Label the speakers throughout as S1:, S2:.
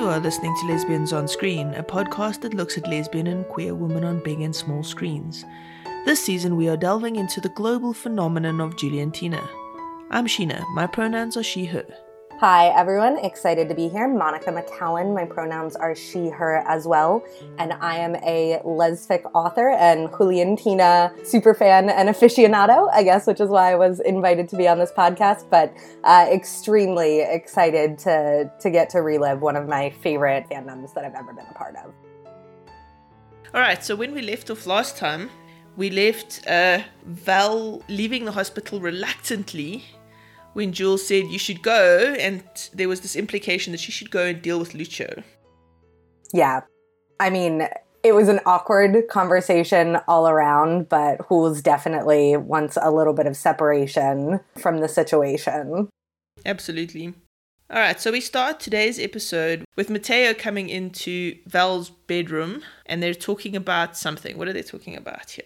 S1: You are listening to Lesbians on Screen, a podcast that looks at lesbian and queer women on big and small screens. This season, we are delving into the global phenomenon of Juliantina. I'm Sheena, my pronouns are she, her.
S2: Hi, everyone. Excited to be here. Monica McCallan. My pronouns are she, her as well. And I am a lesfic author and Juliantina superfan and aficionado, I guess, which is why I was invited to be on this podcast. But uh, extremely excited to, to get to relive one of my favorite fandoms that I've ever been a part of.
S1: All right, so when we left off last time, we left uh, Val leaving the hospital reluctantly when Jules said you should go, and there was this implication that she should go and deal with Lucho.
S2: Yeah. I mean, it was an awkward conversation all around, but Jules definitely wants a little bit of separation from the situation.
S1: Absolutely. All right, so we start today's episode with Mateo coming into Val's bedroom and they're talking about something. What are they talking about here?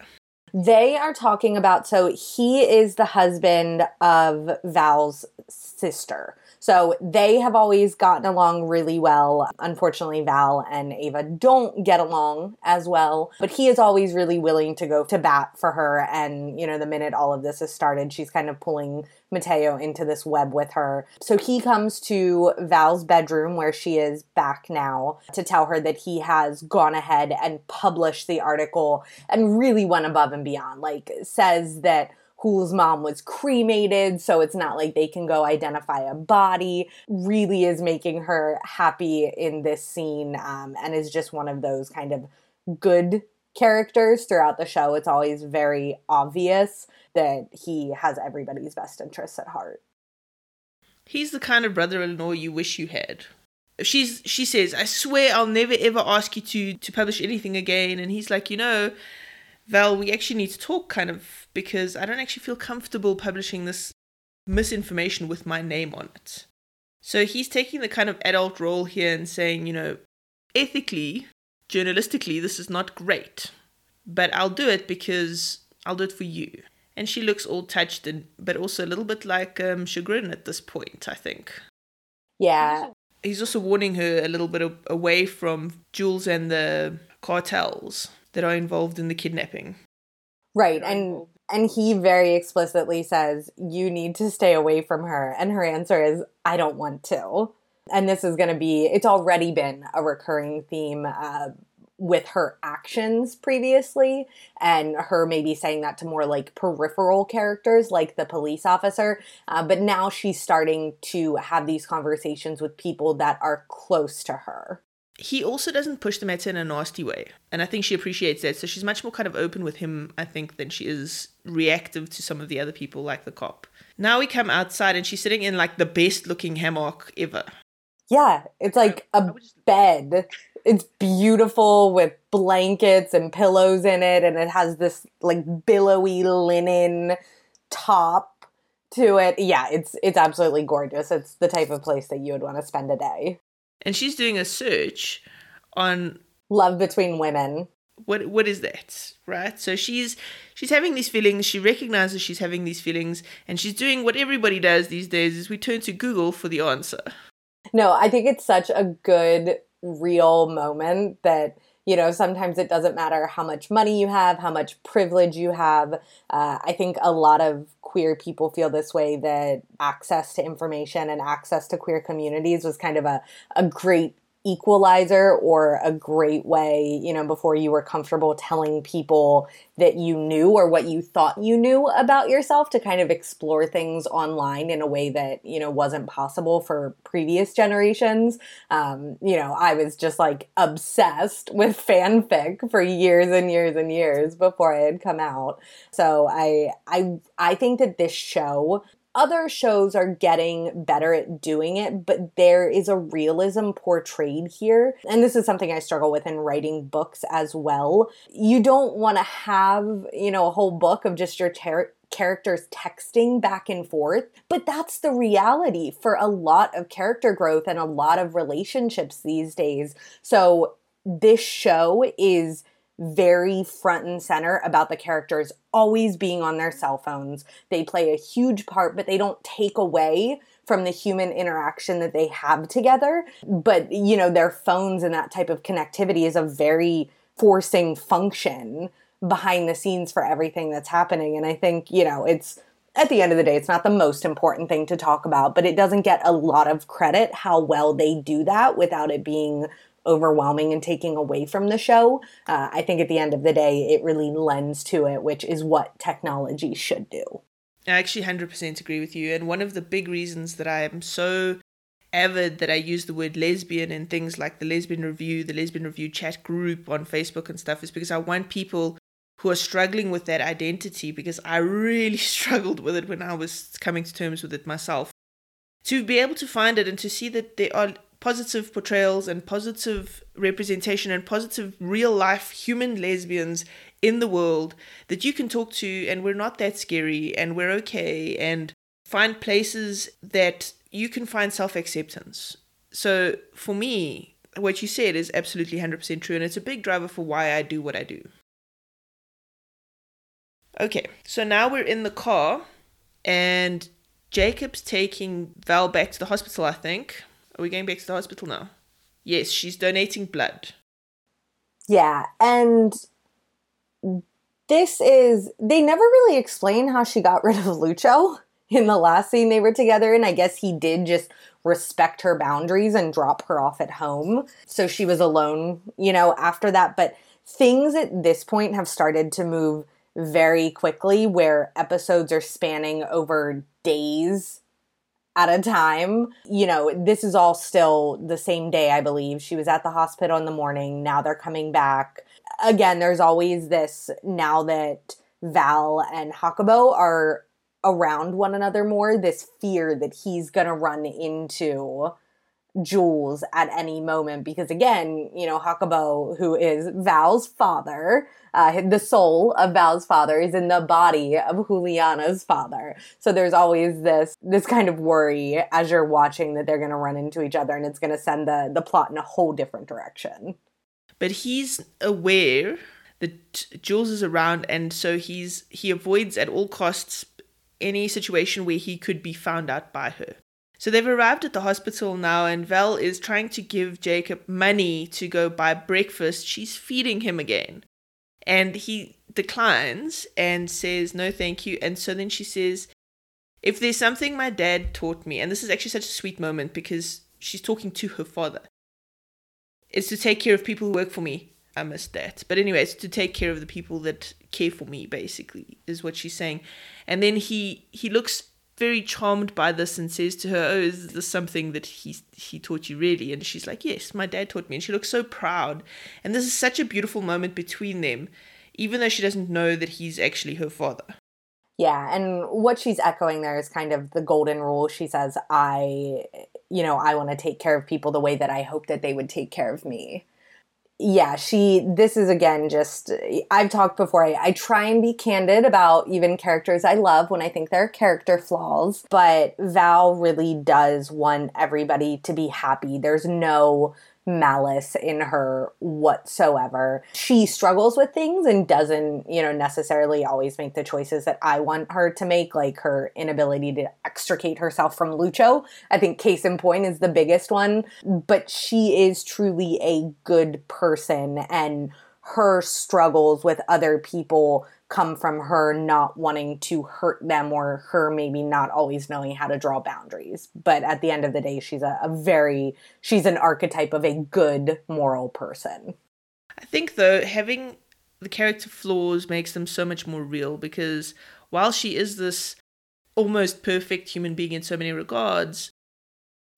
S2: They are talking about so he is the husband of Val's sister. So they have always gotten along really well. Unfortunately, Val and Ava don't get along as well, but he is always really willing to go to bat for her. And, you know, the minute all of this has started, she's kind of pulling Mateo into this web with her. So he comes to Val's bedroom where she is back now to tell her that he has gone ahead and published the article and really went above and beyond. Like, says that Jules' mom was cremated, so it's not like they can go identify a body. Really is making her happy in this scene um, and is just one of those kind of good characters throughout the show. It's always very obvious that he has everybody's best interests at heart.
S1: He's the kind of brother-in-law you wish you had. She's she says, "I swear I'll never ever ask you to to publish anything again." And he's like, "You know, Val, we actually need to talk kind of because I don't actually feel comfortable publishing this misinformation with my name on it." So he's taking the kind of adult role here and saying, you know, ethically, journalistically, this is not great, but I'll do it because I'll do it for you. And she looks all touched and but also a little bit like um, chagrin at this point i think.
S2: Yeah.
S1: He's also warning her a little bit away from jules and the cartels that are involved in the kidnapping.
S2: Right and and he very explicitly says you need to stay away from her and her answer is i don't want to. And this is going to be it's already been a recurring theme uh, with her actions previously and her maybe saying that to more like peripheral characters like the police officer uh, but now she's starting to have these conversations with people that are close to her
S1: he also doesn't push the matter in a nasty way and i think she appreciates that so she's much more kind of open with him i think than she is reactive to some of the other people like the cop now we come outside and she's sitting in like the best looking hammock ever
S2: yeah it's like a bed it's beautiful with blankets and pillows in it and it has this like billowy linen top to it. Yeah, it's it's absolutely gorgeous. It's the type of place that you would want to spend a day.
S1: And she's doing a search on
S2: love between women.
S1: What what is that? Right? So she's she's having these feelings, she recognizes she's having these feelings and she's doing what everybody does these days is we turn to Google for the answer.
S2: No, I think it's such a good real moment that you know sometimes it doesn't matter how much money you have how much privilege you have. Uh, i think a lot of queer people feel this way that access to information and access to queer communities was kind of a, a great equalizer or a great way, you know, before you were comfortable telling people that you knew or what you thought you knew about yourself to kind of explore things online in a way that, you know, wasn't possible for previous generations. Um, you know, I was just like obsessed with fanfic for years and years and years before I had come out. So I I I think that this show other shows are getting better at doing it, but there is a realism portrayed here. And this is something I struggle with in writing books as well. You don't want to have, you know, a whole book of just your ter- characters texting back and forth, but that's the reality for a lot of character growth and a lot of relationships these days. So this show is very front and center about the characters always being on their cell phones. They play a huge part, but they don't take away from the human interaction that they have together. But, you know, their phones and that type of connectivity is a very forcing function behind the scenes for everything that's happening. And I think, you know, it's at the end of the day, it's not the most important thing to talk about, but it doesn't get a lot of credit how well they do that without it being overwhelming and taking away from the show. Uh, I think at the end of the day, it really lends to it, which is what technology should do.
S1: I actually 100% agree with you. And one of the big reasons that I am so avid that I use the word lesbian in things like the Lesbian Review, the Lesbian Review chat group on Facebook and stuff is because I want people who are struggling with that identity because I really struggled with it when I was coming to terms with it myself. To be able to find it and to see that there are positive portrayals and positive representation and positive real life human lesbians in the world that you can talk to and we're not that scary and we're okay and find places that you can find self acceptance. So for me, what you said is absolutely 100% true and it's a big driver for why I do what I do. Okay, so now we're in the car and Jacob's taking Val back to the hospital, I think. Are we going back to the hospital now? Yes, she's donating blood.
S2: Yeah, and this is they never really explain how she got rid of Lucho in the last scene they were together and I guess he did just respect her boundaries and drop her off at home. So she was alone, you know, after that, but things at this point have started to move very quickly where episodes are spanning over days at a time. You know, this is all still the same day, I believe. She was at the hospital in the morning. Now they're coming back. Again, there's always this now that Val and Jacobo are around one another more, this fear that he's going to run into Jules at any moment because again, you know, Jacobo, who is Val's father, uh, the soul of Val's father is in the body of Juliana's father. So there's always this this kind of worry as you're watching that they're going to run into each other and it's going to send the the plot in a whole different direction.
S1: But he's aware that Jules is around and so he's he avoids at all costs any situation where he could be found out by her. So they've arrived at the hospital now, and Val is trying to give Jacob money to go buy breakfast. She's feeding him again. And he declines and says, No, thank you. And so then she says, If there's something my dad taught me, and this is actually such a sweet moment because she's talking to her father, it's to take care of people who work for me. I missed that. But anyway, it's to take care of the people that care for me, basically, is what she's saying. And then he he looks very charmed by this and says to her, "Oh, is this something that he he taught you really?" And she's like, "Yes, my dad taught me." And she looks so proud. And this is such a beautiful moment between them, even though she doesn't know that he's actually her father.
S2: Yeah, and what she's echoing there is kind of the golden rule. She says, "I, you know, I want to take care of people the way that I hope that they would take care of me." Yeah, she, this is again just, I've talked before. I, I, try and be candid about even characters I love when I think there are character flaws, but Val really does want everybody to be happy. There's no malice in her whatsoever. She struggles with things and doesn't, you know, necessarily always make the choices that I want her to make, like her inability to extricate herself from Lucho. I think case in point is the biggest one, but she is truly a good person and her struggles with other people come from her not wanting to hurt them or her maybe not always knowing how to draw boundaries. But at the end of the day, she's a, a very, she's an archetype of a good moral person.
S1: I think, though, having the character flaws makes them so much more real because while she is this almost perfect human being in so many regards,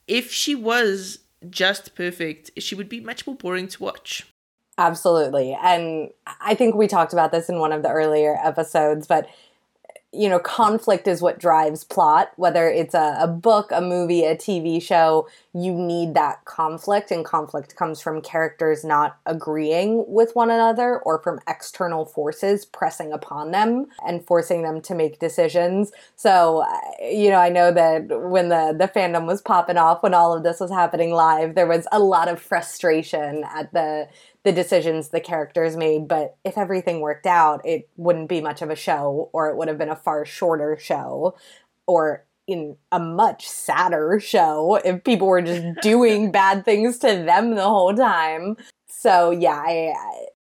S1: if she was just perfect, she would be much more boring to watch.
S2: Absolutely. And I think we talked about this in one of the earlier episodes, but you know, conflict is what drives plot, whether it's a, a, book, a movie, a TV show, you need that conflict, and conflict comes from characters not agreeing with one another or from external forces pressing upon them and forcing them to make decisions. So, you know, I know that when the, the fandom was popping off, when all of this was happening live, there was a lot of frustration at the the decisions the characters made. But if everything worked out, it wouldn't be much of a show, or it would have been a far shorter show, or in a much sadder show if people were just doing bad things to them the whole time. So yeah, I,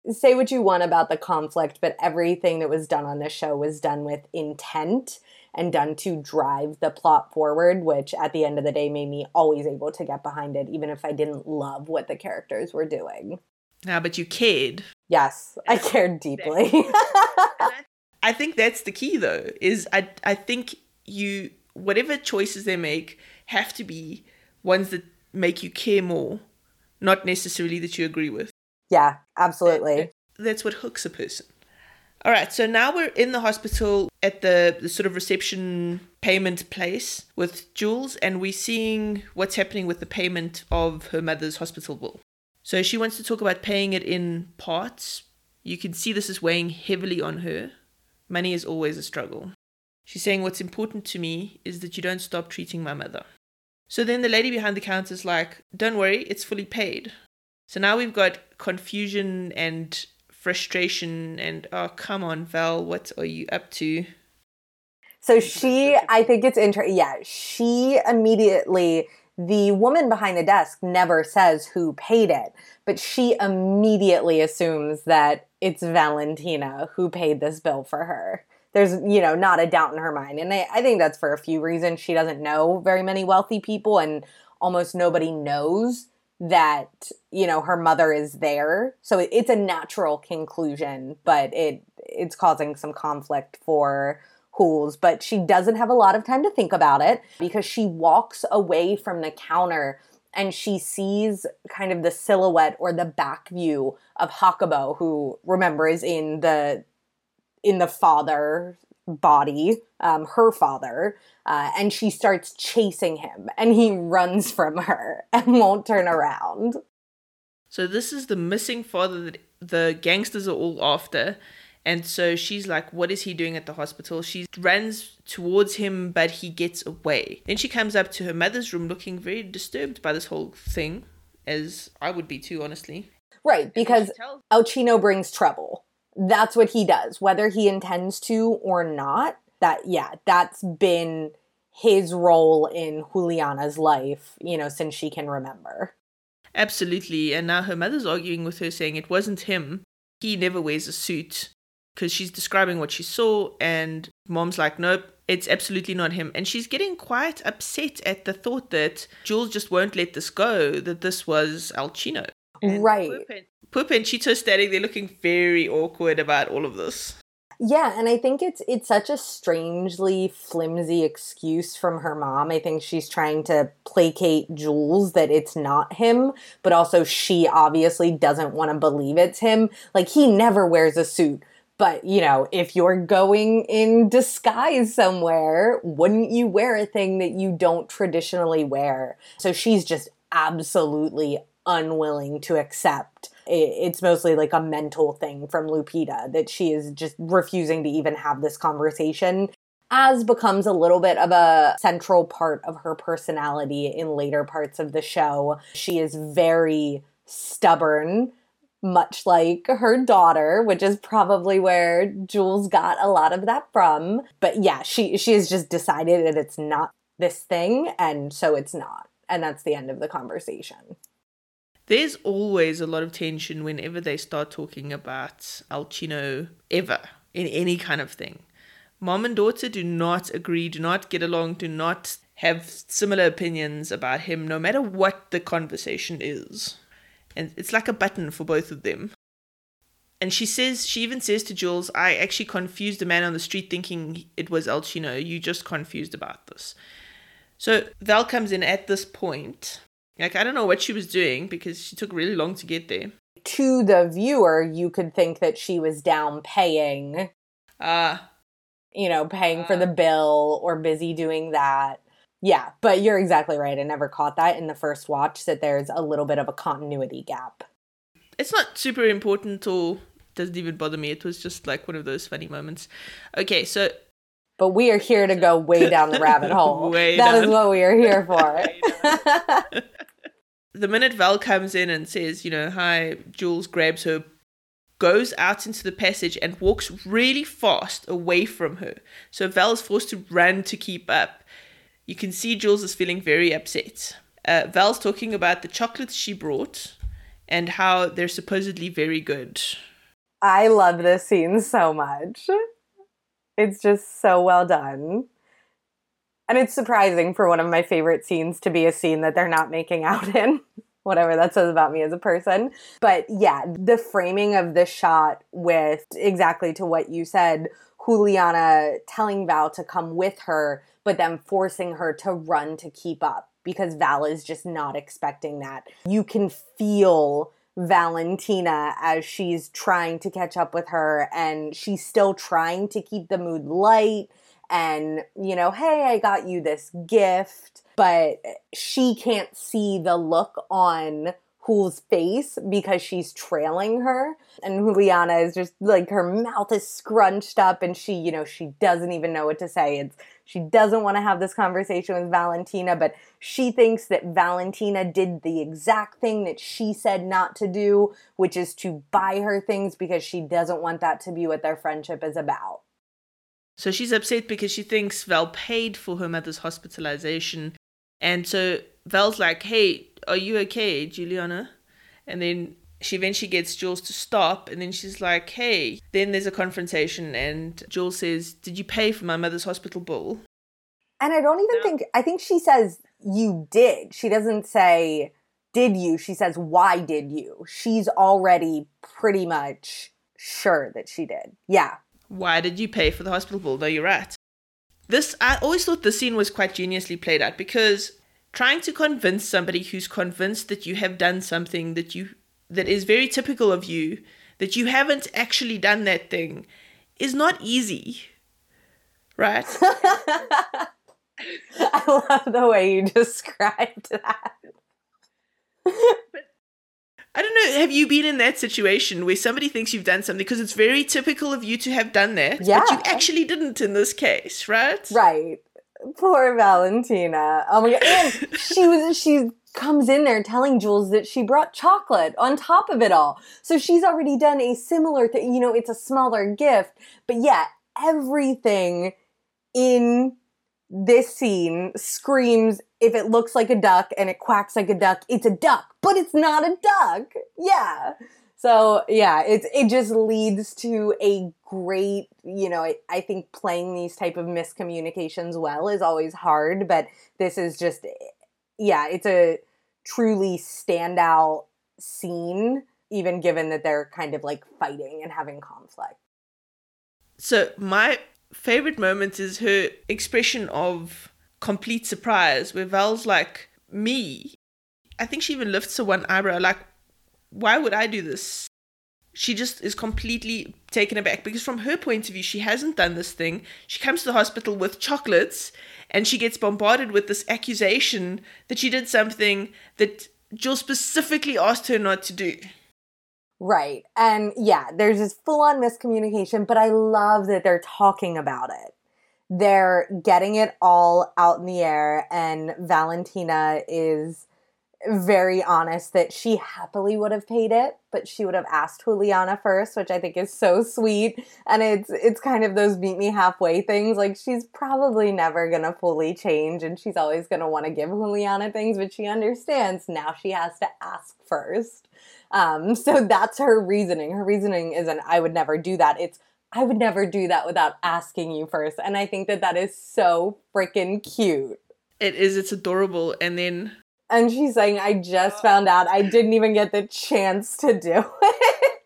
S2: I, say what you want about the conflict, but everything that was done on this show was done with intent and done to drive the plot forward, which at the end of the day made me always able to get behind it, even if I didn't love what the characters were doing.
S1: Ah, but you cared.
S2: Yes, I cared deeply.
S1: I think that's the key though, is I I think you whatever choices they make have to be ones that make you care more, not necessarily that you agree with.
S2: Yeah, absolutely.
S1: That's what hooks a person. All right, so now we're in the hospital at the, the sort of reception payment place with Jules, and we're seeing what's happening with the payment of her mother's hospital bill. So she wants to talk about paying it in parts. You can see this is weighing heavily on her. Money is always a struggle. She's saying, What's important to me is that you don't stop treating my mother. So then the lady behind the counter is like, Don't worry, it's fully paid. So now we've got confusion and frustration and, oh, come on, Val, what are you up to?
S2: So she, I think it's interesting. Yeah, she immediately, the woman behind the desk never says who paid it, but she immediately assumes that it's Valentina who paid this bill for her. There's you know not a doubt in her mind and I, I think that's for a few reasons. She doesn't know very many wealthy people and almost nobody knows that you know her mother is there. So it's a natural conclusion but it it's causing some conflict for Jules but she doesn't have a lot of time to think about it because she walks away from the counter and she sees kind of the silhouette or the back view of Jacobo, who remember is in the in the father body, um, her father, uh, and she starts chasing him, and he runs from her and won't turn around.
S1: So this is the missing father that the gangsters are all after. And so she's like, What is he doing at the hospital? She runs towards him, but he gets away. Then she comes up to her mother's room looking very disturbed by this whole thing, as I would be too, honestly.
S2: Right, because Alcino brings trouble that's what he does, whether he intends to or not. That, yeah, that's been his role in Juliana's life, you know, since she can remember.
S1: Absolutely. And now her mother's arguing with her, saying it wasn't him. He never wears a suit because she's describing what she saw. And mom's like, nope, it's absolutely not him. And she's getting quite upset at the thought that Jules just won't let this go, that this was Alcino.
S2: And right.
S1: Pupa and Chito standing there looking very awkward about all of this.
S2: Yeah, and I think it's it's such a strangely flimsy excuse from her mom. I think she's trying to placate Jules that it's not him, but also she obviously doesn't want to believe it's him. Like he never wears a suit. But, you know, if you're going in disguise somewhere, wouldn't you wear a thing that you don't traditionally wear? So she's just absolutely unwilling to accept it's mostly like a mental thing from Lupita that she is just refusing to even have this conversation as becomes a little bit of a central part of her personality in later parts of the show. She is very stubborn, much like her daughter, which is probably where Jules got a lot of that from. But yeah, she she has just decided that it's not this thing and so it's not. And that's the end of the conversation
S1: there's always a lot of tension whenever they start talking about Alcino ever in any kind of thing. Mom and daughter do not agree, do not get along, do not have similar opinions about him, no matter what the conversation is. And it's like a button for both of them. And she says, she even says to Jules, I actually confused a man on the street thinking it was Alcino. You just confused about this. So Val comes in at this point like, I don't know what she was doing because she took really long to get there.
S2: To the viewer, you could think that she was down paying.
S1: Ah. Uh,
S2: you know, paying uh, for the bill or busy doing that. Yeah, but you're exactly right. I never caught that in the first watch that there's a little bit of a continuity gap.
S1: It's not super important or doesn't even bother me. It was just like one of those funny moments. Okay, so
S2: but we are here to go way down the rabbit hole. That down. is what we are here for.
S1: the minute Val comes in and says, you know, hi, Jules grabs her, goes out into the passage and walks really fast away from her. So Val is forced to run to keep up. You can see Jules is feeling very upset. Uh, Val's talking about the chocolates she brought and how they're supposedly very good.
S2: I love this scene so much. It's just so well done. And it's surprising for one of my favorite scenes to be a scene that they're not making out in. Whatever that says about me as a person. But yeah, the framing of this shot with exactly to what you said, Juliana telling Val to come with her, but then forcing her to run to keep up because Val is just not expecting that. You can feel Valentina as she's trying to catch up with her and she's still trying to keep the mood light and, you know, hey, I got you this gift, but she can't see the look on Hul's face because she's trailing her. And Juliana is just like her mouth is scrunched up and she, you know, she doesn't even know what to say. It's she doesn't want to have this conversation with Valentina, but she thinks that Valentina did the exact thing that she said not to do, which is to buy her things because she doesn't want that to be what their friendship is about.
S1: So she's upset because she thinks Val paid for her mother's hospitalization. And so Val's like, hey, are you okay, Juliana? And then she eventually gets Jules to stop and then she's like, hey. Then there's a confrontation and Jules says, Did you pay for my mother's hospital bill?
S2: And I don't even no. think, I think she says, You did. She doesn't say, Did you? She says, Why did you? She's already pretty much sure that she did. Yeah.
S1: Why did you pay for the hospital bill? No, you're right. This, I always thought the scene was quite geniusly played out because trying to convince somebody who's convinced that you have done something that you that is very typical of you that you haven't actually done that thing is not easy right
S2: i love the way you described that
S1: but I don't know. Have you been in that situation where somebody thinks you've done something because it's very typical of you to have done that, yeah. but you actually didn't in this case, right?
S2: Right. Poor Valentina. Oh my god! And she was she comes in there telling Jules that she brought chocolate on top of it all. So she's already done a similar thing. You know, it's a smaller gift, but yeah, everything in this scene screams if it looks like a duck and it quacks like a duck, it's a duck, but it's not a duck. Yeah. So yeah, it's it just leads to a great, you know, I, I think playing these type of miscommunications well is always hard, but this is just yeah, it's a truly standout scene, even given that they're kind of like fighting and having conflict.
S1: So my favorite moment is her expression of complete surprise, where Val's like, Me? I think she even lifts her one eyebrow, like, why would I do this? She just is completely taken aback because, from her point of view, she hasn't done this thing. She comes to the hospital with chocolates and she gets bombarded with this accusation that she did something that Jill specifically asked her not to do.
S2: Right. And yeah, there's this full on miscommunication, but I love that they're talking about it. They're getting it all out in the air, and Valentina is very honest that she happily would have paid it, but she would have asked Juliana first, which I think is so sweet. And it's it's kind of those meet me halfway things. Like she's probably never gonna fully change and she's always gonna want to give Juliana things, but she understands now she has to ask first. Um, so that's her reasoning. Her reasoning isn't I would never do that. It's I would never do that without asking you first. And I think that that is so freaking cute.
S1: It is. It's adorable. And then
S2: and she's saying, I just found out I didn't even get the chance to do it.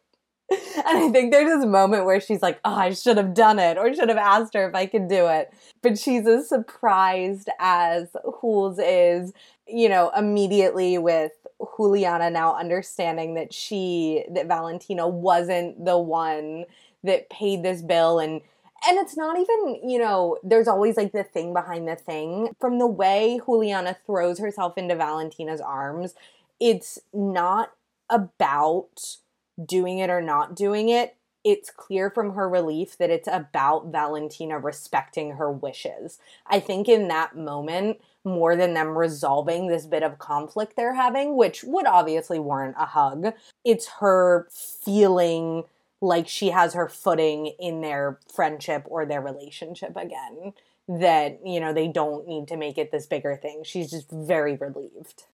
S2: and I think there's this moment where she's like, oh, I should have done it or should have asked her if I could do it. But she's as surprised as Jules is, you know, immediately with Juliana now understanding that she, that Valentina wasn't the one that paid this bill and and it's not even, you know, there's always like the thing behind the thing. From the way Juliana throws herself into Valentina's arms, it's not about doing it or not doing it. it's clear from her relief that it's about Valentina respecting her wishes. I think in that moment, more than them resolving this bit of conflict they're having, which would obviously warrant a hug, it's her feeling like she has her footing in their friendship or their relationship again. That, you know, they don't need to make it this bigger thing. She's just very relieved.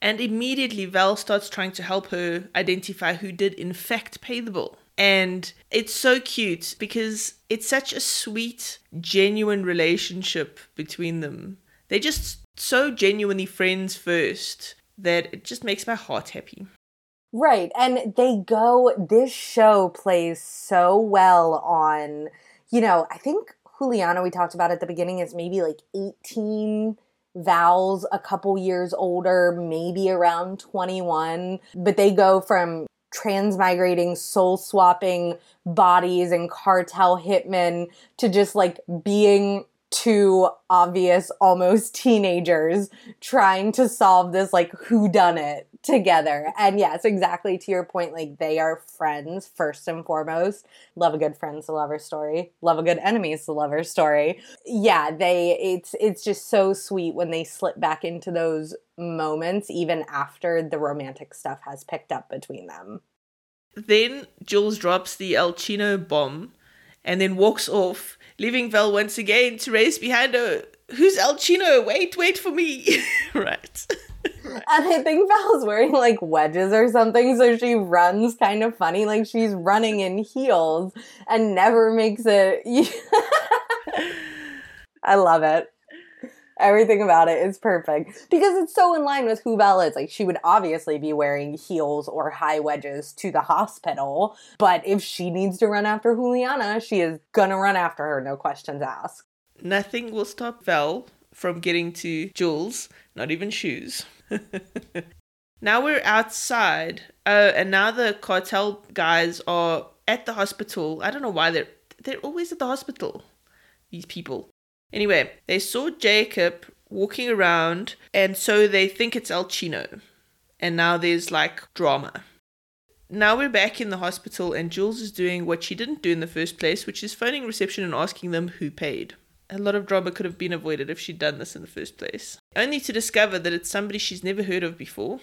S1: And immediately Val starts trying to help her identify who did in fact pay the bill. And it's so cute because it's such a sweet, genuine relationship between them. They're just so genuinely friends first that it just makes my heart happy.
S2: Right. And they go, this show plays so well on, you know, I think Juliana, we talked about at the beginning, is maybe like 18 Val's a couple years older, maybe around 21, but they go from transmigrating, soul swapping bodies and cartel hitmen to just like being two obvious almost teenagers trying to solve this like who done it together. And yes exactly to your point like they are friends first and foremost. Love a good friends lover story. Love a good enemies to lover story. Yeah they it's it's just so sweet when they slip back into those moments even after the romantic stuff has picked up between them.
S1: Then jules drops the el chino bomb and then walks off leaving Val once again to race behind her. Who's El Chino? Wait, wait for me. right.
S2: And I think Val's wearing like wedges or something, so she runs kind of funny, like she's running in heels and never makes it. I love it. Everything about it is perfect because it's so in line with who Val is. Like, she would obviously be wearing heels or high wedges to the hospital, but if she needs to run after Juliana, she is gonna run after her, no questions asked.
S1: Nothing will stop Val from getting to Jules, not even shoes. now we're outside, uh, and now the cartel guys are at the hospital. I don't know why they're they're always at the hospital. These people. Anyway, they saw Jacob walking around, and so they think it's El Chino. And now there's like drama. Now we're back in the hospital, and Jules is doing what she didn't do in the first place, which is phoning reception and asking them who paid. A lot of drama could have been avoided if she'd done this in the first place. Only to discover that it's somebody she's never heard of before.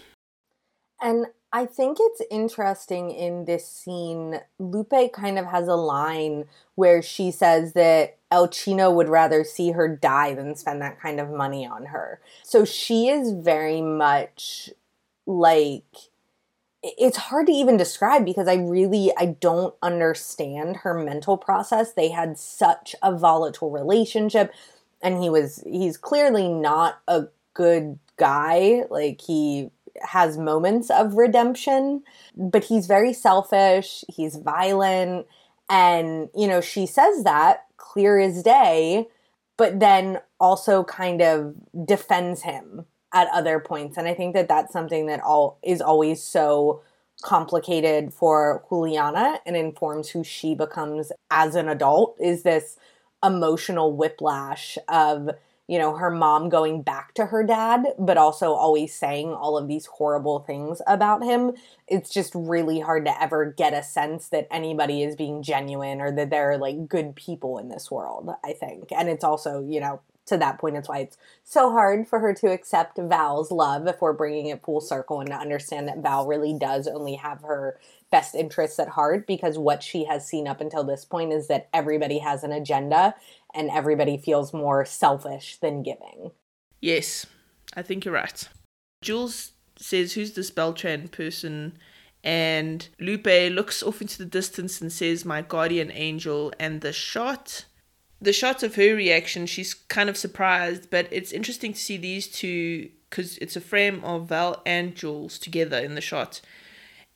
S2: And I think it's interesting in this scene, Lupe kind of has a line where she says that El Chino would rather see her die than spend that kind of money on her. So she is very much like it's hard to even describe because I really I don't understand her mental process. They had such a volatile relationship and he was he's clearly not a good guy. Like he has moments of redemption, but he's very selfish, he's violent and you know she says that clear as day, but then also kind of defends him at other points. And I think that that's something that all is always so complicated for Juliana and informs who she becomes as an adult is this emotional whiplash of you know, her mom going back to her dad, but also always saying all of these horrible things about him. It's just really hard to ever get a sense that anybody is being genuine or that they're like good people in this world, I think. And it's also, you know, to that point, it's why it's so hard for her to accept Val's love if we're bringing it full circle and to understand that Val really does only have her best interests at heart because what she has seen up until this point is that everybody has an agenda and everybody feels more selfish than giving.
S1: Yes, I think you're right. Jules says, Who's this Beltran person? And Lupe looks off into the distance and says, My guardian angel. And the shot, the shots of her reaction, she's kind of surprised, but it's interesting to see these two because it's a frame of Val and Jules together in the shot.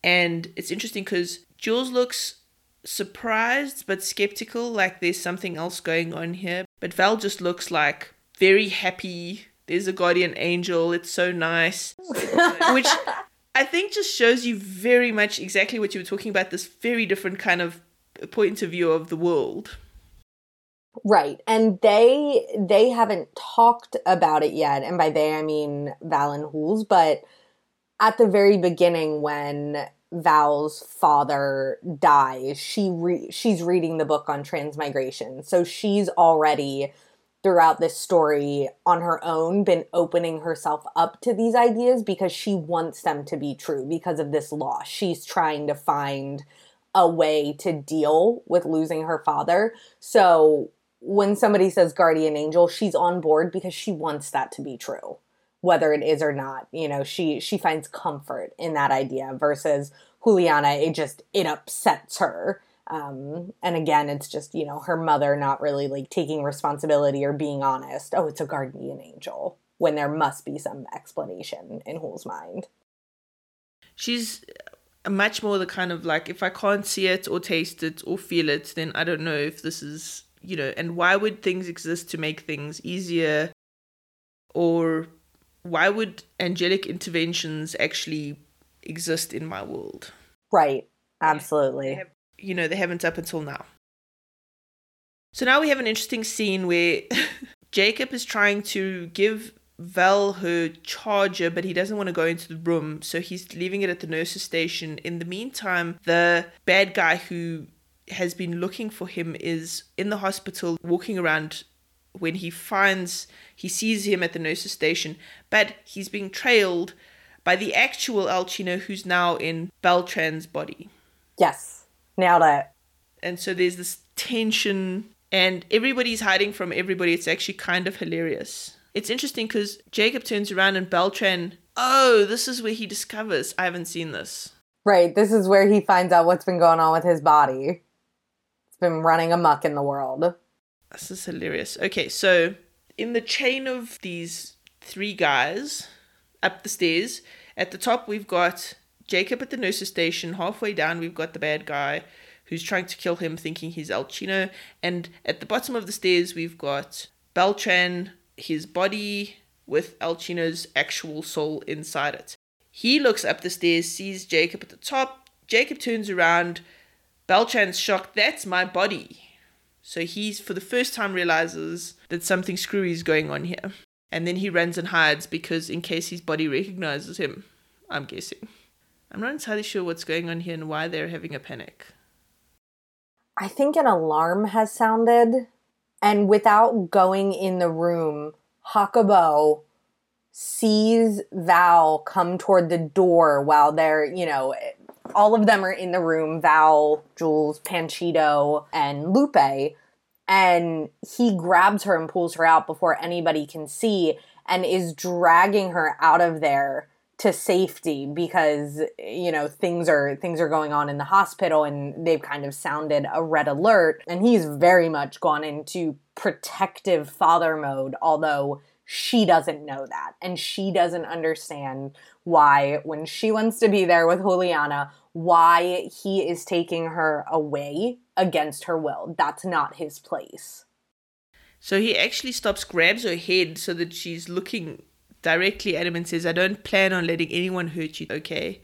S1: And it's interesting because Jules looks surprised but skeptical, like there's something else going on here. But Val just looks like very happy. There's a guardian angel. It's so nice. Which I think just shows you very much exactly what you were talking about this very different kind of point of view of the world.
S2: Right. And they they haven't talked about it yet. And by they I mean Val and Jules, but at the very beginning when Val's father dies, she re- she's reading the book on transmigration. So she's already throughout this story on her own been opening herself up to these ideas because she wants them to be true because of this loss. She's trying to find a way to deal with losing her father. So when somebody says guardian angel, she's on board because she wants that to be true. Whether it is or not, you know, she she finds comfort in that idea versus Juliana, it just it upsets her um, and again, it's just, you know, her mother not really like taking responsibility or being honest. Oh, it's a guardian angel when there must be some explanation in Hul's mind.
S1: She's much more the kind of like, if I can't see it or taste it or feel it, then I don't know if this is, you know, and why would things exist to make things easier? Or why would angelic interventions actually exist in my world?
S2: Right. Absolutely.
S1: Have, you know, they haven't up until now. So now we have an interesting scene where Jacob is trying to give Val her charger, but he doesn't want to go into the room, so he's leaving it at the nurse's station. In the meantime, the bad guy who has been looking for him is in the hospital walking around when he finds he sees him at the nurse's station, but he's being trailed by the actual Alcino who's now in Beltran's body.
S2: Yes. Nailed it.
S1: And so there's this tension, and everybody's hiding from everybody. It's actually kind of hilarious. It's interesting because Jacob turns around and Beltran, oh, this is where he discovers. I haven't seen this.
S2: Right. This is where he finds out what's been going on with his body. Been running amuck in the world.
S1: This is hilarious. Okay, so in the chain of these three guys up the stairs, at the top we've got Jacob at the nurse's station. Halfway down, we've got the bad guy who's trying to kill him, thinking he's Alcino. And at the bottom of the stairs, we've got Beltran, his body with Alcino's actual soul inside it. He looks up the stairs, sees Jacob at the top. Jacob turns around. Beltran's shocked. That's my body. So he's, for the first time, realizes that something screwy is going on here. And then he runs and hides because, in case his body recognizes him, I'm guessing. I'm not entirely sure what's going on here and why they're having a panic.
S2: I think an alarm has sounded, and without going in the room, Jacobo sees Val come toward the door while they're, you know, all of them are in the room Val, Jules, Panchito, and Lupe. And he grabs her and pulls her out before anybody can see and is dragging her out of there to safety because you know things are things are going on in the hospital and they've kind of sounded a red alert and he's very much gone into protective father mode although she doesn't know that and she doesn't understand why when she wants to be there with Juliana why he is taking her away against her will that's not his place
S1: so he actually stops grabs her head so that she's looking directly at him and says, I don't plan on letting anyone hurt you, okay?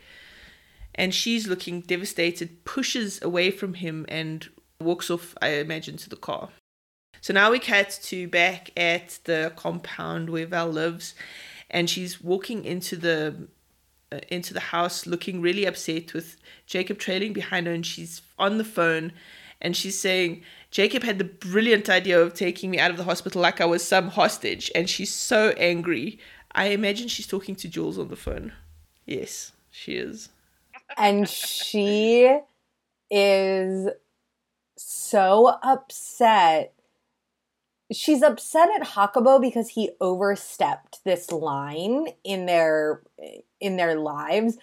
S1: And she's looking devastated, pushes away from him, and walks off, I imagine, to the car. So now we cut to back at the compound where Val lives, and she's walking into the uh, into the house, looking really upset, with Jacob trailing behind her, and she's on the phone, and she's saying, Jacob had the brilliant idea of taking me out of the hospital like I was some hostage, and she's so angry I imagine she's talking to Jules on the phone. Yes, she is.
S2: And she is so upset. She's upset at Jacobo because he overstepped this line in their in their lives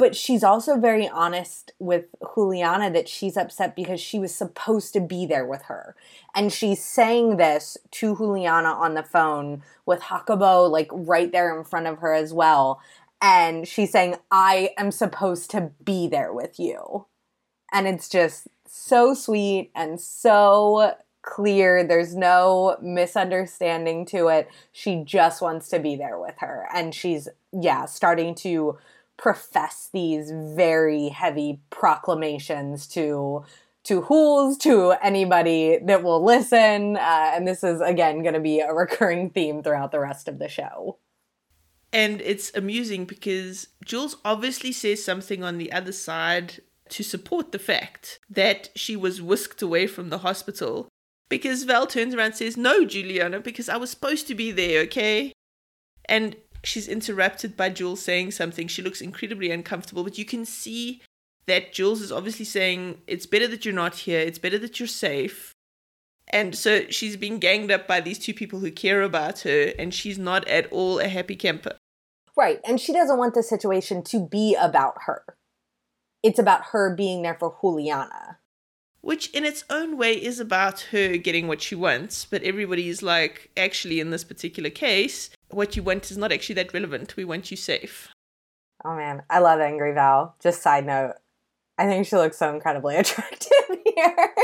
S2: but she's also very honest with Juliana that she's upset because she was supposed to be there with her. And she's saying this to Juliana on the phone with Jacobo like right there in front of her as well. And she's saying, I am supposed to be there with you. And it's just so sweet and so clear. There's no misunderstanding to it. She just wants to be there with her. And she's, yeah, starting to profess these very heavy proclamations to to Jules, to anybody that will listen. Uh, and this is, again, going to be a recurring theme throughout the rest of the show.
S1: And it's amusing because Jules obviously says something on the other side to support the fact that she was whisked away from the hospital. Because Val turns around and says, No, Juliana, because I was supposed to be there, okay? And she's interrupted by Jules saying something. She looks incredibly uncomfortable, but you can see that Jules is obviously saying, It's better that you're not here, it's better that you're safe. And so she's being ganged up by these two people who care about her, and she's not at all a happy camper.
S2: Right. And she doesn't want the situation to be about her. It's about her being there for Juliana.
S1: Which, in its own way, is about her getting what she wants, but everybody's like, actually, in this particular case, what you want is not actually that relevant. We want you safe.
S2: Oh man, I love Angry Val. Just side note, I think she looks so incredibly attractive here.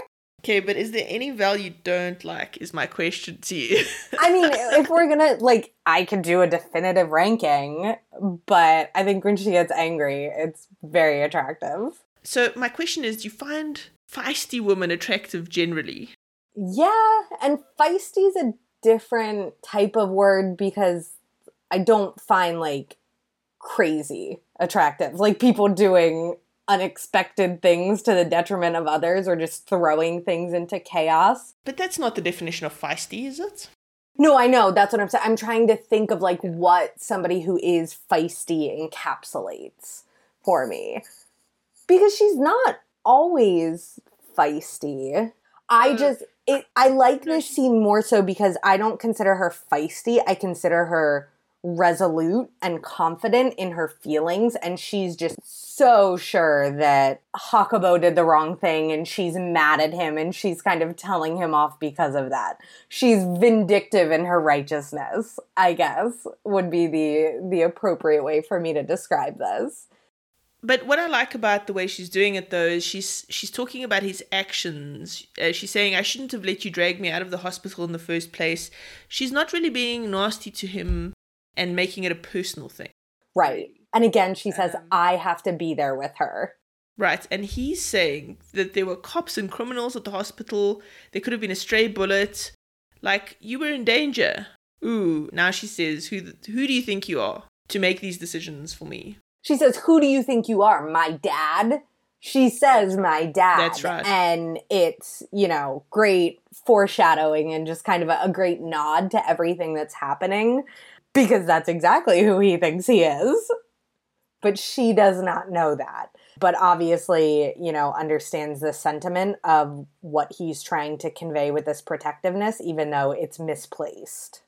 S1: Okay, but is there any Val you don't like? Is my question to you.
S2: I mean, if we're gonna like, I could do a definitive ranking, but I think when she gets angry, it's very attractive.
S1: So my question is: Do you find feisty women attractive generally?
S2: Yeah, and feisty is a different type of word because I don't find like crazy attractive. Like people doing unexpected things to the detriment of others or just throwing things into chaos.
S1: But that's not the definition of feisty, is it?
S2: No, I know. That's what I'm saying. I'm trying to think of like what somebody who is feisty encapsulates for me. Because she's not always feisty. I uh, just it I like this scene more so because I don't consider her feisty. I consider her resolute and confident in her feelings and she's just so sure that Jacobo did the wrong thing and she's mad at him and she's kind of telling him off because of that. She's vindictive in her righteousness, I guess, would be the the appropriate way for me to describe this.
S1: But what I like about the way she's doing it, though, is she's she's talking about his actions. Uh, she's saying, "I shouldn't have let you drag me out of the hospital in the first place." She's not really being nasty to him and making it a personal thing.
S2: Right. And again, she says, um, I have to be there with her.
S1: Right. And he's saying that there were cops and criminals at the hospital. There could have been a stray bullet. Like, you were in danger. Ooh, now she says, who, who do you think you are to make these decisions for me?
S2: She says, Who do you think you are? My dad? She says, My dad.
S1: That's right.
S2: And it's, you know, great foreshadowing and just kind of a, a great nod to everything that's happening because that's exactly who he thinks he is. But she does not know that. But obviously, you know, understands the sentiment of what he's trying to convey with this protectiveness, even though it's misplaced.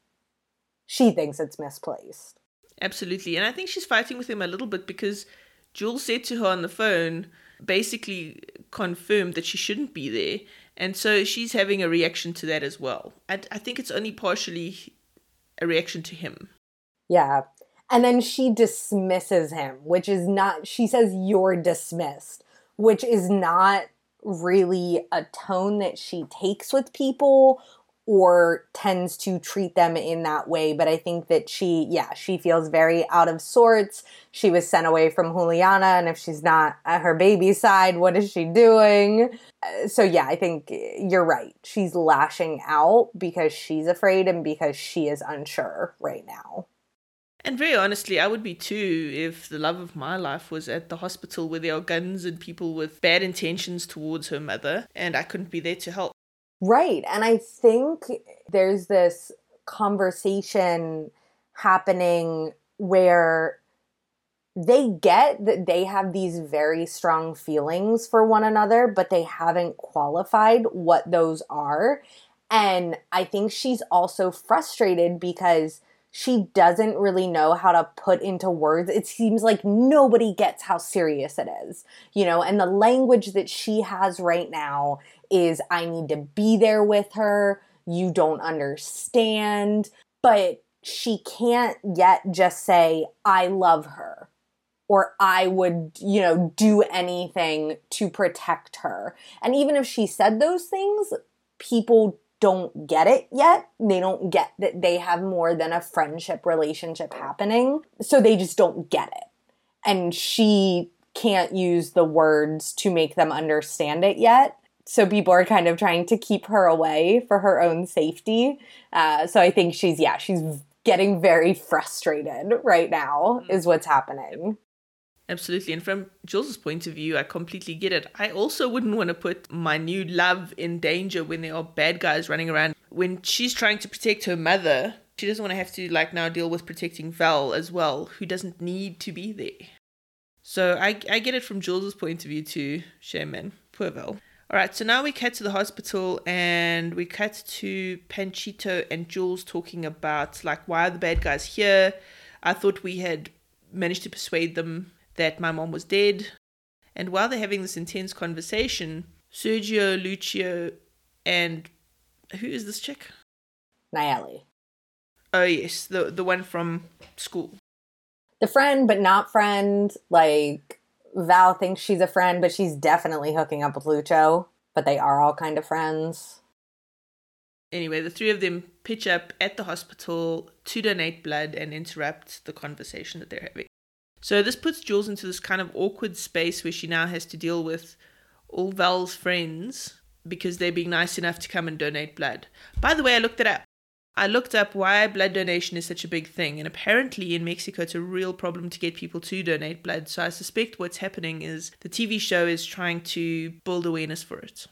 S2: She thinks it's misplaced.
S1: Absolutely. And I think she's fighting with him a little bit because Jules said to her on the phone, basically confirmed that she shouldn't be there. And so she's having a reaction to that as well. I, I think it's only partially a reaction to him.
S2: Yeah. And then she dismisses him, which is not, she says, You're dismissed, which is not really a tone that she takes with people or tends to treat them in that way. But I think that she, yeah, she feels very out of sorts. She was sent away from Juliana, and if she's not at her baby's side, what is she doing? Uh, so, yeah, I think you're right. She's lashing out because she's afraid and because she is unsure right now.
S1: And very honestly, I would be too if the love of my life was at the hospital where there are guns and people with bad intentions towards her mother, and I couldn't be there to help.
S2: Right. And I think there's this conversation happening where they get that they have these very strong feelings for one another, but they haven't qualified what those are. And I think she's also frustrated because she doesn't really know how to put into words. It seems like nobody gets how serious it is, you know, and the language that she has right now is I need to be there with her. You don't understand. But she can't yet just say, I love her or I would, you know, do anything to protect her. And even if she said those things, people don't get it yet. They don't get that they have more than a friendship relationship happening. So they just don't get it. And she can't use the words to make them understand it yet. So people are kind of trying to keep her away for her own safety. Uh, so I think she's, yeah, she's getting very frustrated right now, is what's happening.
S1: Absolutely. And from Jules' point of view, I completely get it. I also wouldn't want to put my new love in danger when there are bad guys running around. When she's trying to protect her mother, she doesn't want to have to like now deal with protecting Val as well, who doesn't need to be there. So I I get it from Jules' point of view too, Shaman. Poor Val. Alright, so now we cut to the hospital and we cut to Panchito and Jules talking about like why are the bad guys here? I thought we had managed to persuade them that my mom was dead. And while they're having this intense conversation, Sergio, Lucio, and who is this chick?
S2: Nayeli.
S1: Oh yes, the the one from school.
S2: The friend, but not friend. Like Val thinks she's a friend, but she's definitely hooking up with Lucio. But they are all kind of friends.
S1: Anyway, the three of them pitch up at the hospital to donate blood and interrupt the conversation that they're having. So this puts Jules into this kind of awkward space where she now has to deal with all Val's friends because they're being nice enough to come and donate blood. By the way, I looked it up. I looked up why blood donation is such a big thing, and apparently in Mexico it's a real problem to get people to donate blood. So I suspect what's happening is the TV show is trying to build awareness for it.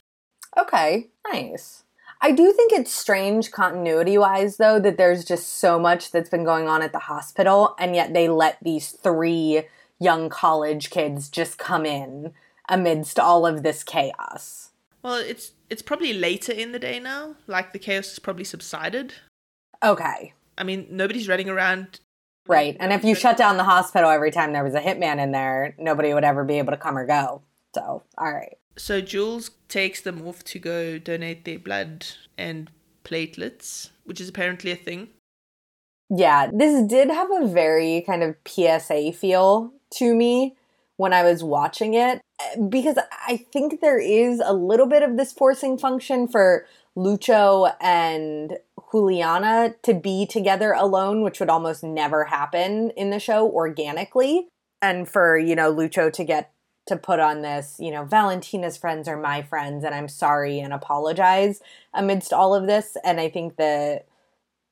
S2: Okay, nice. I do think it's strange continuity wise, though, that there's just so much that's been going on at the hospital, and yet they let these three young college kids just come in amidst all of this chaos.
S1: Well, it's it's probably later in the day now. Like the chaos has probably subsided.
S2: Okay.
S1: I mean, nobody's running around.
S2: Right. And if you shut down the hospital every time there was a hitman in there, nobody would ever be able to come or go. So, all right.
S1: So Jules takes them off to go donate their blood and platelets, which is apparently a thing.
S2: Yeah, this did have a very kind of PSA feel to me when I was watching it because I think there is a little bit of this forcing function for Lucio and Juliana to be together alone, which would almost never happen in the show organically. And for, you know, Lucio to get to put on this, you know, Valentina's friends are my friends and I'm sorry and apologize amidst all of this. And I think that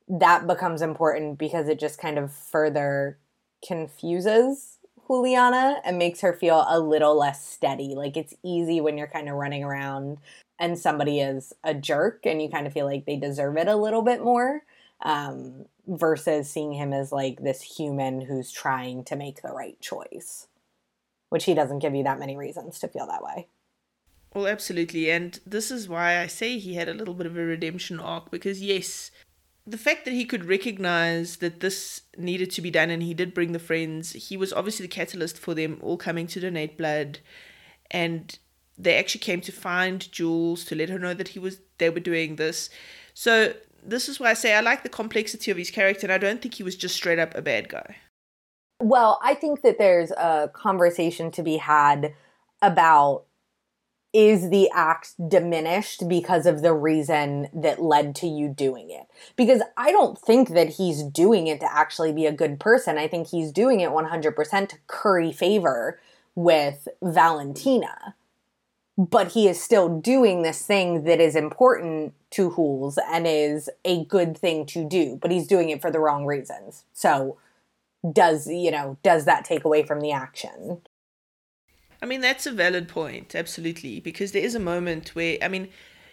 S2: that becomes important because it just kind of further confuses Juliana and makes her feel a little less steady. Like it's easy when you're kind of running around and somebody is a jerk and you kind of feel like they deserve it a little bit more um, versus seeing him as like this human who's trying to make the right choice which he doesn't give you that many reasons to feel that way.
S1: Well, absolutely. And this is why I say he had a little bit of a redemption arc because, yes, the fact that he could recognize that this needed to be done and he did bring the friends, he was obviously the catalyst for them all coming to donate blood. And they actually came to find Jules to let her know that he was they were doing this. So this is why I say I like the complexity of his character and I don't think he was just straight up a bad guy.
S2: Well, I think that there's a conversation to be had about is the act diminished because of the reason that led to you doing it? Because I don't think that he's doing it to actually be a good person. I think he's doing it 100% to curry favor with Valentina. But he is still doing this thing that is important to Jules and is a good thing to do, but he's doing it for the wrong reasons. So does you know does that take away from the action?
S1: I mean that's a valid point absolutely because there is a moment where i mean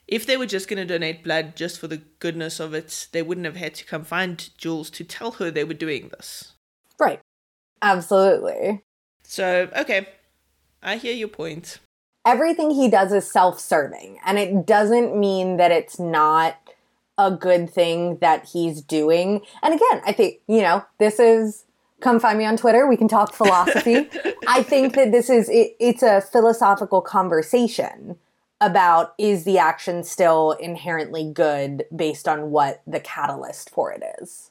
S1: if they were just going to donate blood just for the goodness of it they wouldn't have had to come find jules to tell her they were doing this.
S2: Right. Absolutely.
S1: So okay. I hear your point.
S2: Everything he does is self-serving and it doesn't mean that it's not a good thing that he's doing. And again i think you know this is come find me on Twitter. We can talk philosophy. I think that this is it, it's a philosophical conversation about is the action still inherently good based on what the catalyst for it is.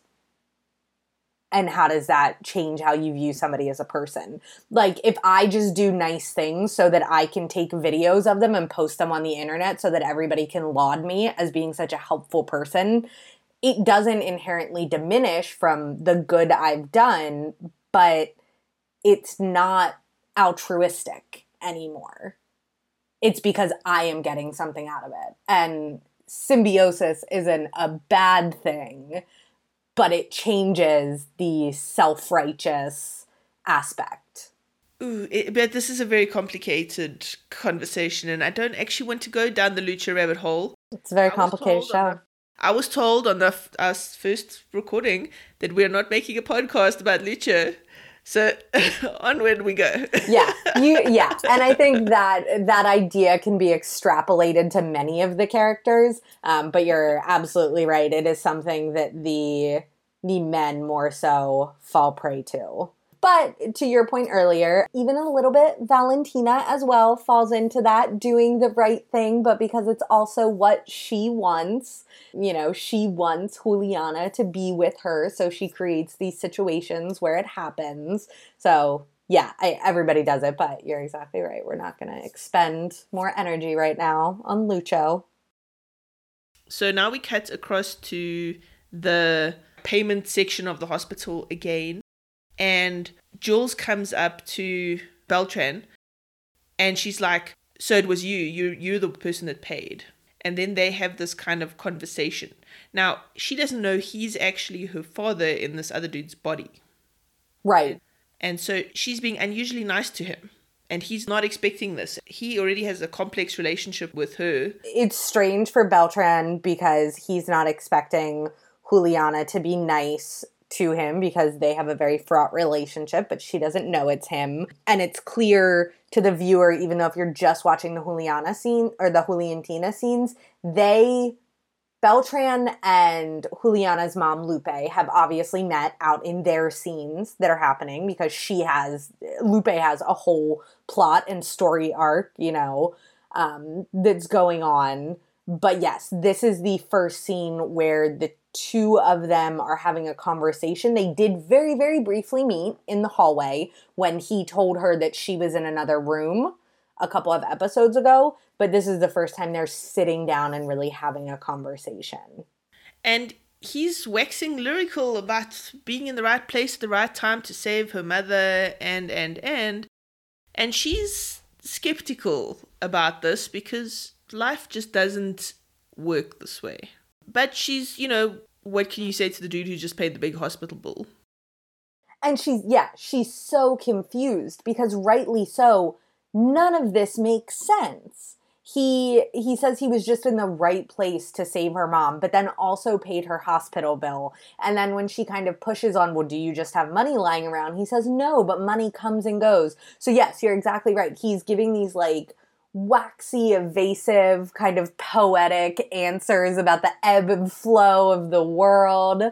S2: And how does that change how you view somebody as a person? Like, if I just do nice things so that I can take videos of them and post them on the internet so that everybody can laud me as being such a helpful person, it doesn't inherently diminish from the good I've done, but it's not altruistic anymore. It's because I am getting something out of it. And symbiosis isn't a bad thing, but it changes the self righteous aspect.
S1: Ooh, it, but this is a very complicated conversation, and I don't actually want to go down the Lucho rabbit hole.
S2: It's a very complicated show.
S1: I was told on the f- our first recording that we're not making a podcast about Lucho. So onward we go.
S2: yeah, you yeah, and I think that that idea can be extrapolated to many of the characters. Um, but you're absolutely right. It is something that the the men more so fall prey to. But to your point earlier, even a little bit, Valentina as well falls into that, doing the right thing, but because it's also what she wants. You know, she wants Juliana to be with her, so she creates these situations where it happens. So, yeah, I, everybody does it, but you're exactly right. We're not going to expend more energy right now on Lucho.
S1: So now we cut across to the payment section of the hospital again and Jules comes up to Beltran and she's like, So it was you, you you're the person that paid. And then they have this kind of conversation. Now, she doesn't know he's actually her father in this other dude's body.
S2: Right.
S1: And so she's being unusually nice to him. And he's not expecting this. He already has a complex relationship with her.
S2: It's strange for Beltran because he's not expecting Juliana to be nice to him because they have a very fraught relationship, but she doesn't know it's him. And it's clear to the viewer, even though if you're just watching the Juliana scene or the Juliantina scenes, they Beltran and Juliana's mom Lupe have obviously met out in their scenes that are happening because she has Lupe has a whole plot and story arc, you know, um, that's going on. But yes, this is the first scene where the two of them are having a conversation. They did very, very briefly meet in the hallway when he told her that she was in another room a couple of episodes ago, but this is the first time they're sitting down and really having a conversation.
S1: And he's waxing lyrical about being in the right place at the right time to save her mother and and and and she's skeptical about this because life just doesn't work this way. But she's, you know, what can you say to the dude who just paid the big hospital bill?
S2: And she's, yeah, she's so confused because rightly so, none of this makes sense. He he says he was just in the right place to save her mom, but then also paid her hospital bill. And then when she kind of pushes on, well, do you just have money lying around? He says, no, but money comes and goes. So yes, you're exactly right. He's giving these like waxy, evasive, kind of poetic answers about the ebb and flow of the world.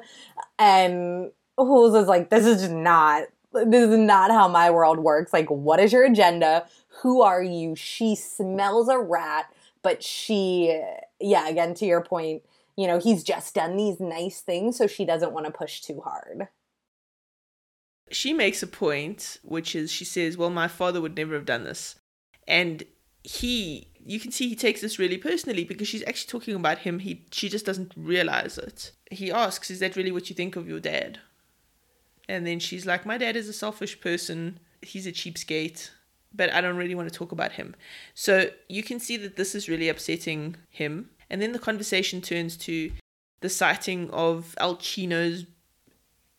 S2: And Jules is like, this is not, this is not how my world works. Like, what is your agenda? Who are you? She smells a rat, but she, yeah, again, to your point, you know, he's just done these nice things, so she doesn't want to push too hard.
S1: She makes a point, which is she says, Well, my father would never have done this. And he you can see he takes this really personally because she's actually talking about him. He she just doesn't realize it. He asks is that really what you think of your dad? And then she's like my dad is a selfish person. He's a cheapskate but i don't really want to talk about him. So you can see that this is really upsetting him. And then the conversation turns to the sighting of al chino's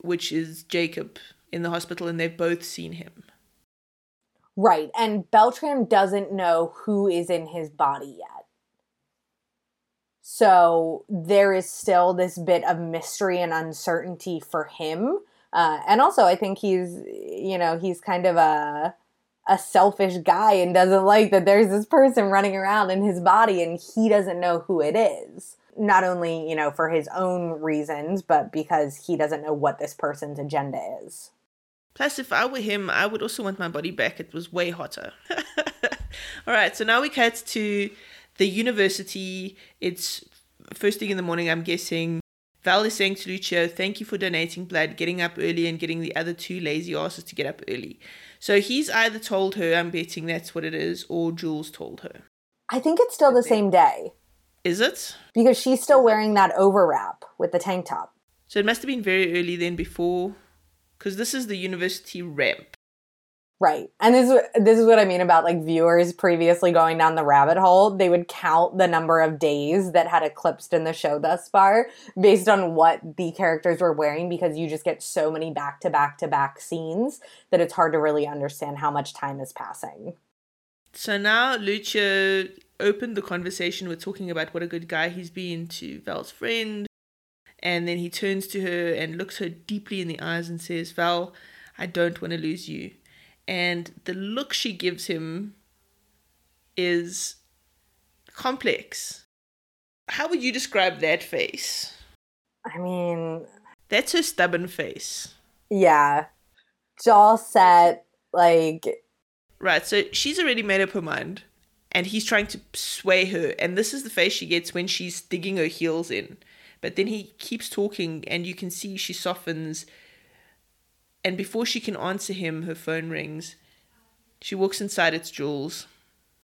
S1: which is jacob in the hospital and they've both seen him
S2: Right. And Beltran doesn't know who is in his body yet. So there is still this bit of mystery and uncertainty for him. Uh, and also, I think he's, you know, he's kind of a a selfish guy and doesn't like that there's this person running around in his body and he doesn't know who it is. Not only, you know, for his own reasons, but because he doesn't know what this person's agenda is.
S1: Plus, if I were him, I would also want my body back. It was way hotter. All right, so now we cut to the university. It's first thing in the morning, I'm guessing. Val is saying to Lucio, Thank you for donating blood, getting up early, and getting the other two lazy asses to get up early. So he's either told her, I'm betting that's what it is, or Jules told her.
S2: I think it's still the same day.
S1: Is it?
S2: Because she's still wearing that overwrap with the tank top.
S1: So it must have been very early then before because this is the university ramp.
S2: Right. And this is this is what I mean about like viewers previously going down the rabbit hole. They would count the number of days that had eclipsed in the show thus far based on what the characters were wearing because you just get so many back to back to back scenes that it's hard to really understand how much time is passing.
S1: So now Lucio opened the conversation with talking about what a good guy he's been to Val's friend. And then he turns to her and looks her deeply in the eyes and says, Val, I don't want to lose you and the look she gives him is complex. How would you describe that face?
S2: I mean,
S1: that's her stubborn face.
S2: Yeah. Jaw set, like.
S1: Right, so she's already made up her mind, and he's trying to sway her, and this is the face she gets when she's digging her heels in. But then he keeps talking, and you can see she softens and before she can answer him, her phone rings. She walks inside, it's Jules.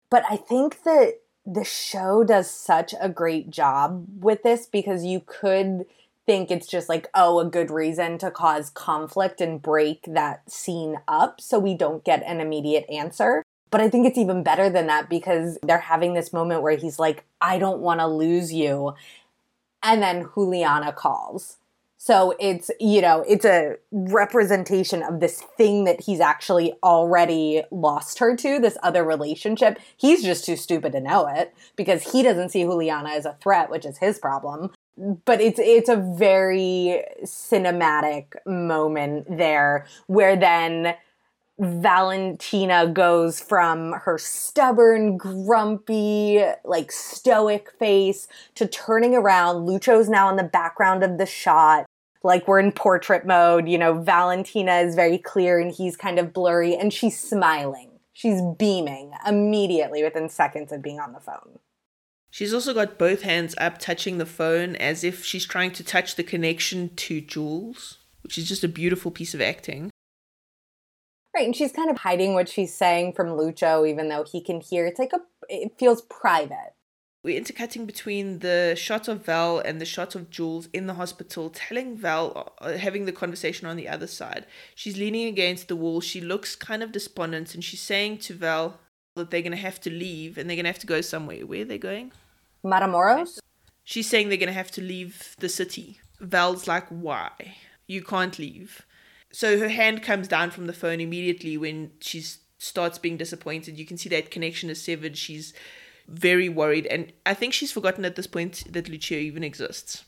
S2: But I think that the show does such a great job with this because you could think it's just like, oh, a good reason to cause conflict and break that scene up so we don't get an immediate answer. But I think it's even better than that because they're having this moment where he's like, I don't want to lose you. And then Juliana calls. So it's, you know, it's a representation of this thing that he's actually already lost her to, this other relationship. He's just too stupid to know it because he doesn't see Juliana as a threat, which is his problem. But it's it's a very cinematic moment there where then Valentina goes from her stubborn, grumpy, like stoic face to turning around. Lucio's now in the background of the shot like we're in portrait mode. You know, Valentina is very clear and he's kind of blurry, and she's smiling. She's beaming immediately within seconds of being on the phone.
S1: She's also got both hands up touching the phone as if she's trying to touch the connection to Jules, which is just a beautiful piece of acting.
S2: Right, and she's kind of hiding what she's saying from Lucio, even though he can hear. It's like a, it feels private
S1: we're intercutting between the shot of Val and the shot of Jules in the hospital, telling Val, uh, having the conversation on the other side. She's leaning against the wall. She looks kind of despondent, and she's saying to Val that they're going to have to leave and they're going to have to go somewhere. Where are they going?
S2: Matamoros?
S1: She's saying they're going to have to leave the city. Val's like, why? You can't leave. So her hand comes down from the phone immediately when she starts being disappointed. You can see that connection is severed. She's very worried. And I think she's forgotten at this point that Lucho even exists.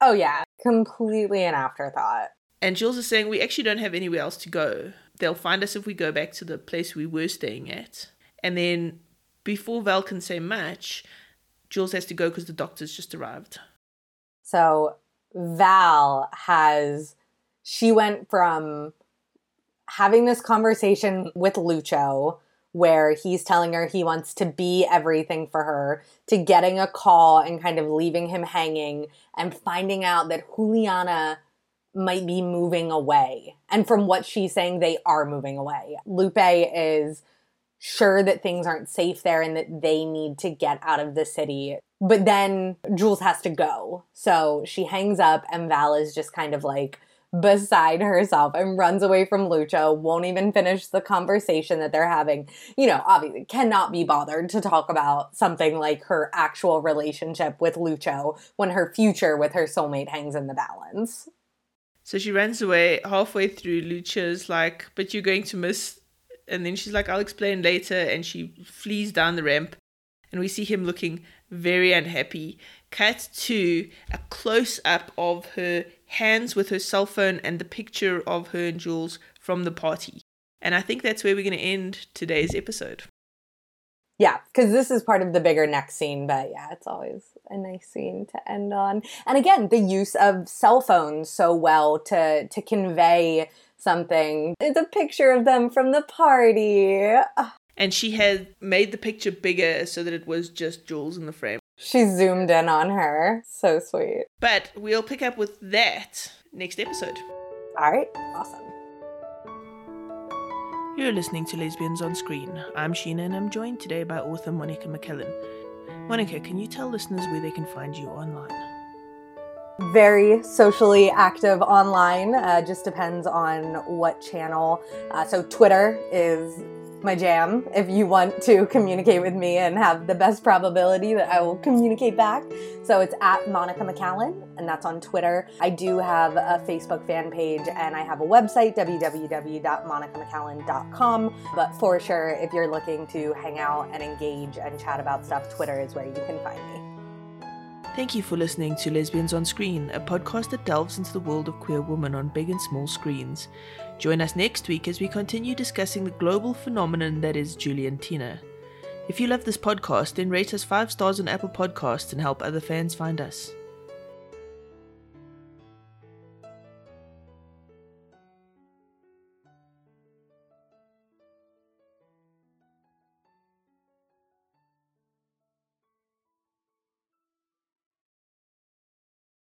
S2: Oh, yeah. Completely an afterthought.
S1: And Jules is saying, We actually don't have anywhere else to go. They'll find us if we go back to the place we were staying at. And then before Val can say much, Jules has to go because the doctor's just arrived.
S2: So Val has, she went from having this conversation with Lucho where he's telling her he wants to be everything for her, to getting a call and kind of leaving him hanging and finding out that Juliana might be moving away. And from what she's saying, they are moving away. Lupe is sure that things aren't safe there and that they need to get out of the city. But then Jules has to go. So she hangs up, and Val is just kind of like, beside herself and runs away from Lucio, won't even finish the conversation that they're having. You know, obviously cannot be bothered to talk about something like her actual relationship with Lucio when her future with her soulmate hangs in the balance.
S1: So she runs away halfway through. Lucio's like, but you're going to miss. And then she's like, I'll explain later. And she flees down the ramp. And we see him looking very unhappy. Cut to a close up of her hands with her cell phone and the picture of her and Jules from the party. And I think that's where we're going to end today's episode.
S2: Yeah, because this is part of the bigger next scene, but yeah, it's always a nice scene to end on. And again, the use of cell phones so well to to convey something. It's a picture of them from the party.
S1: And she had made the picture bigger so that it was just Jules in the frame.
S2: She zoomed in on her. So sweet.
S1: But we'll pick up with that next episode.
S2: All right, awesome.
S1: You're listening to Lesbians on Screen. I'm Sheena and I'm joined today by author Monica McCallan. Monica, can you tell listeners where they can find you online?
S2: very socially active online. Uh, just depends on what channel. Uh, so Twitter is my jam if you want to communicate with me and have the best probability that I will communicate back. So it's at Monica McCallan, and that's on Twitter. I do have a Facebook fan page and I have a website, www.monicamccallan.com. But for sure, if you're looking to hang out and engage and chat about stuff, Twitter is where you can find me.
S1: Thank you for listening to Lesbians on Screen, a podcast that delves into the world of queer women on big and small screens. Join us next week as we continue discussing the global phenomenon that is Juliantina. If you love this podcast, then rate us 5 stars on Apple Podcasts and help other fans find us.